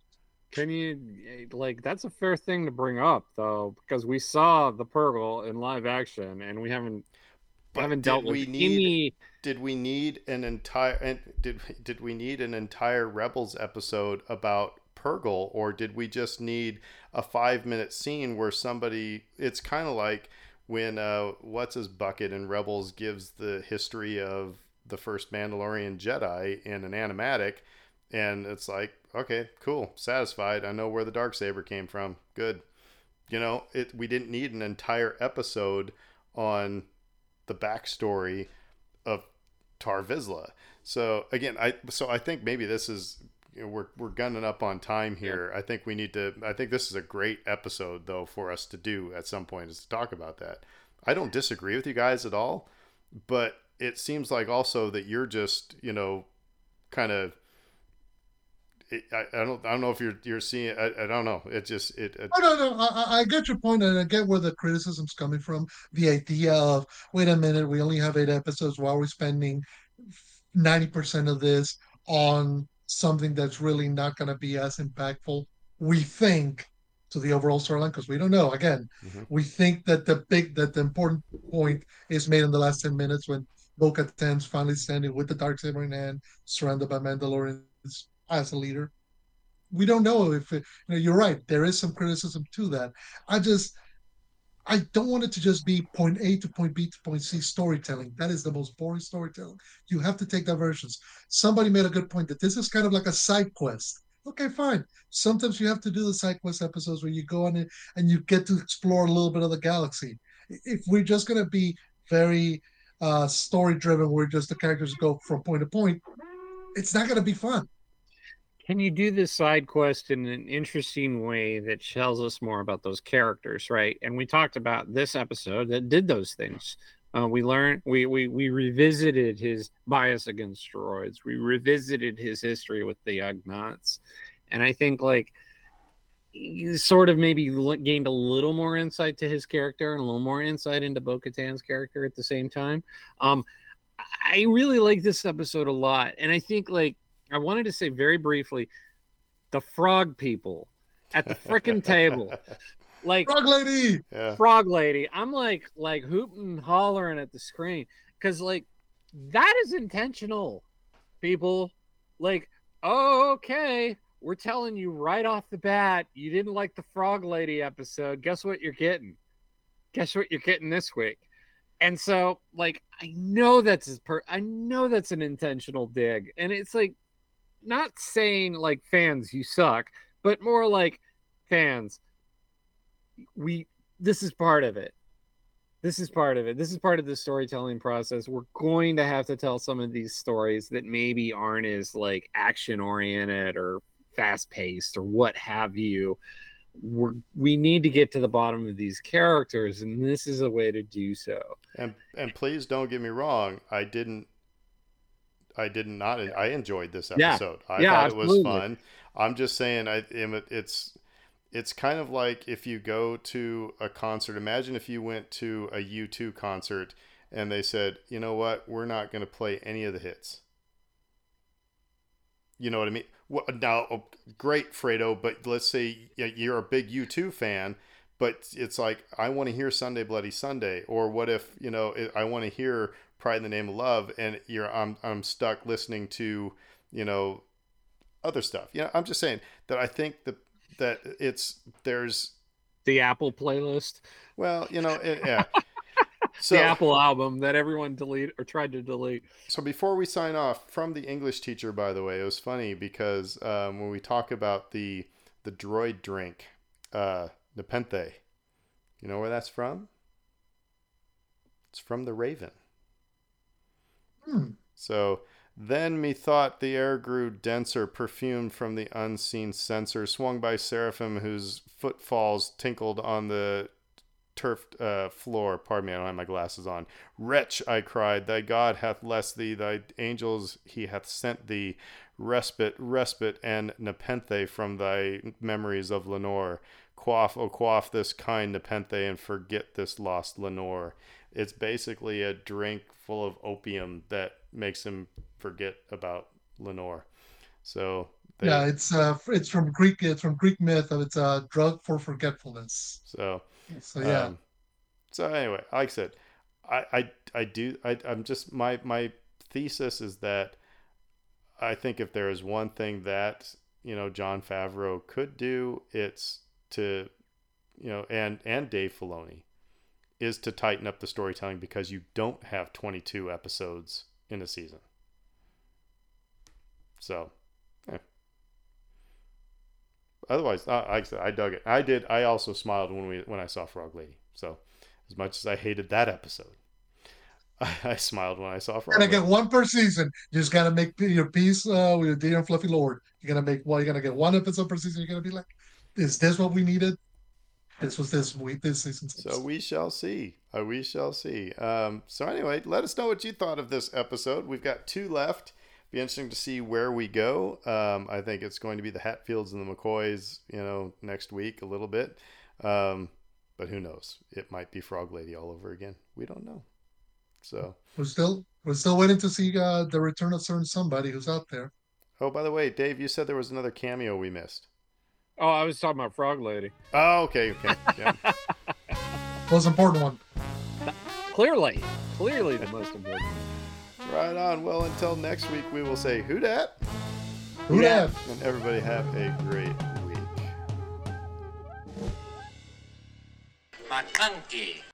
Can you eh, like that's a fair thing to bring up though because we saw the Purrgil in live action and we haven't But haven't dealt with we need any did we need an entire and did did we need an entire rebels episode about purrgil or did we just need a five minute scene where somebody it's kind of like when uh what's his bucket in rebels gives the history of the first mandalorian jedi in an animatic and it's like okay cool satisfied i know where the dark saber came from good you know it we didn't need an entire episode on the backstory of Tarre Vizsla. So again, I so I think maybe this is you know, we're we're gunning up on time here. I think we need to. I think this is a great episode though for us to do at some point is to talk about that. I don't disagree with you guys at all, but it seems like also that you're just you know kind of. It, I, I don't I don't know if you're you're seeing I, I don't know it just it, it Oh no, no, I, I- I get your point, and I get where the criticism's coming from. The idea of, wait a minute, we only have eight episodes. Why are we spending ninety percent of this on something that's really not going to be as impactful? We think to the overall storyline because we don't know. Again, Mhm. we think that the big, that the important point is made in the last ten minutes when Bo-Katan's finally standing with the dark saber in hand, surrounded by Mandalorians as a leader. We don't know if it, you know, you're right. There is some criticism to that. I just, I don't want it to just be point A to point B to point C storytelling. That is the most boring storytelling. You have to take diversions. Somebody made a good point that this is kind of like a side quest. Okay, fine. Sometimes you have to do the side quest episodes where you go on it and you get to explore a little bit of the galaxy. If we're just going to be very uh, story driven, where just the characters go from point to point, it's not going to be fun. Can you do this side quest in an interesting way that tells us more about those characters, right? And we talked about this episode that did those things. Uh, we learned we, we we revisited his bias against droids. We revisited his history with the Ugnaughts, and I think like he sort of maybe gained a little more insight to his character and a little more insight into Bo-Katan's character at the same time. Um, I really like this episode a lot, and I think like I wanted to say very briefly, the frog people at the freaking table. Like frog lady! Yeah. frog lady. I'm like like hooting hollering at the screen. Because like that is intentional people. Like oh, okay we're telling you right off the bat you didn't like the frog lady episode. Guess what you're getting? Guess what you're getting this week? And so like i know that's per i know that's an intentional dig. And it's like not saying like fans you suck but more like fans we this is part of it. This is part of it. This is part of the storytelling process. We're going to have to tell some of these stories that maybe aren't as like action oriented or fast paced or what have you. We're, we need to get to the bottom of these characters and this is a way to do so. And and please don't get me wrong i didn't i did not i enjoyed this episode yeah. i yeah, thought absolutely. it was fun i'm just saying i it's it's kind of like if you go to a concert. Imagine if you went to a U2 concert and they said, you know what, we're not going to play any of the hits. You know what I mean? Well, now, oh, great, Fredo, but let's say you're a big U2 fan, but it's like, I want to hear Sunday Bloody Sunday. Or what if, you know, I want to hear Pride in the Name of Love and you're, I'm, I'm stuck listening to, you know, other stuff. Yeah, I'm just saying that I think the that it's there's the Apple playlist. Well, you know, it, yeah. So, the Apple album that everyone delete or tried to delete. So before we sign off, from the English teacher, by the way, it was funny because um, when we talk about the the droid drink, uh, Nepenthe, you know where that's from? It's from the Raven. Hmm. So then methought the air grew denser, perfumed from the unseen censer, swung by seraphim whose footfalls tinkled on the turfed uh, floor. Pardon me, I don't have my glasses on. Wretch, I cried, thy God hath blessed thee, thy angels he hath sent thee. Respite, respite, and nepenthe from thy memories of Lenore. Quaff, oh, quaff this kind nepenthe and forget this lost Lenore. It's basically a drink full of opium that makes him forget about Lenore. So they, yeah, it's uh, it's from Greek. It's from Greek myth. It's a drug for forgetfulness. So, so yeah. Um, so anyway, like I said, I I, I do I, I'm just my my thesis is that I think if there is one thing that you know Jon Favreau could do, it's to you know and and Dave Filoni is to tighten up the storytelling because you don't have 22 episodes in a season. So, yeah. Otherwise, uh, I, I dug it. I did. I also smiled when we when I saw Frog Lady. So, as much as I hated that episode, I, I smiled when I saw Frog. You're gonna get one per season. You just gotta make your peace uh, with your dear and fluffy lord. You're gonna make well. You're gonna get one episode per season. You're gonna be like, "Is this what we needed? This was this week, this season." Six. So we shall see. Uh, we shall see. Um, so anyway, let us know what you thought of this episode. We've got two left be interesting to see where we go. Um, I think it's going to be the Hatfields and the McCoys, you know, next week a little bit. Um, but who knows? It might be Frog Lady all over again. We don't know. So we're still we're still waiting to see uh, the return of certain somebody who's out there. Oh, by the way, Dave, you said there was another cameo we missed. Oh, I was talking about Frog Lady. Oh, okay, okay, yeah. most important one. Clearly, clearly the most important. Right on. Well, until next week, we will say who dat? Who dat? And everybody have a great week. McConkey.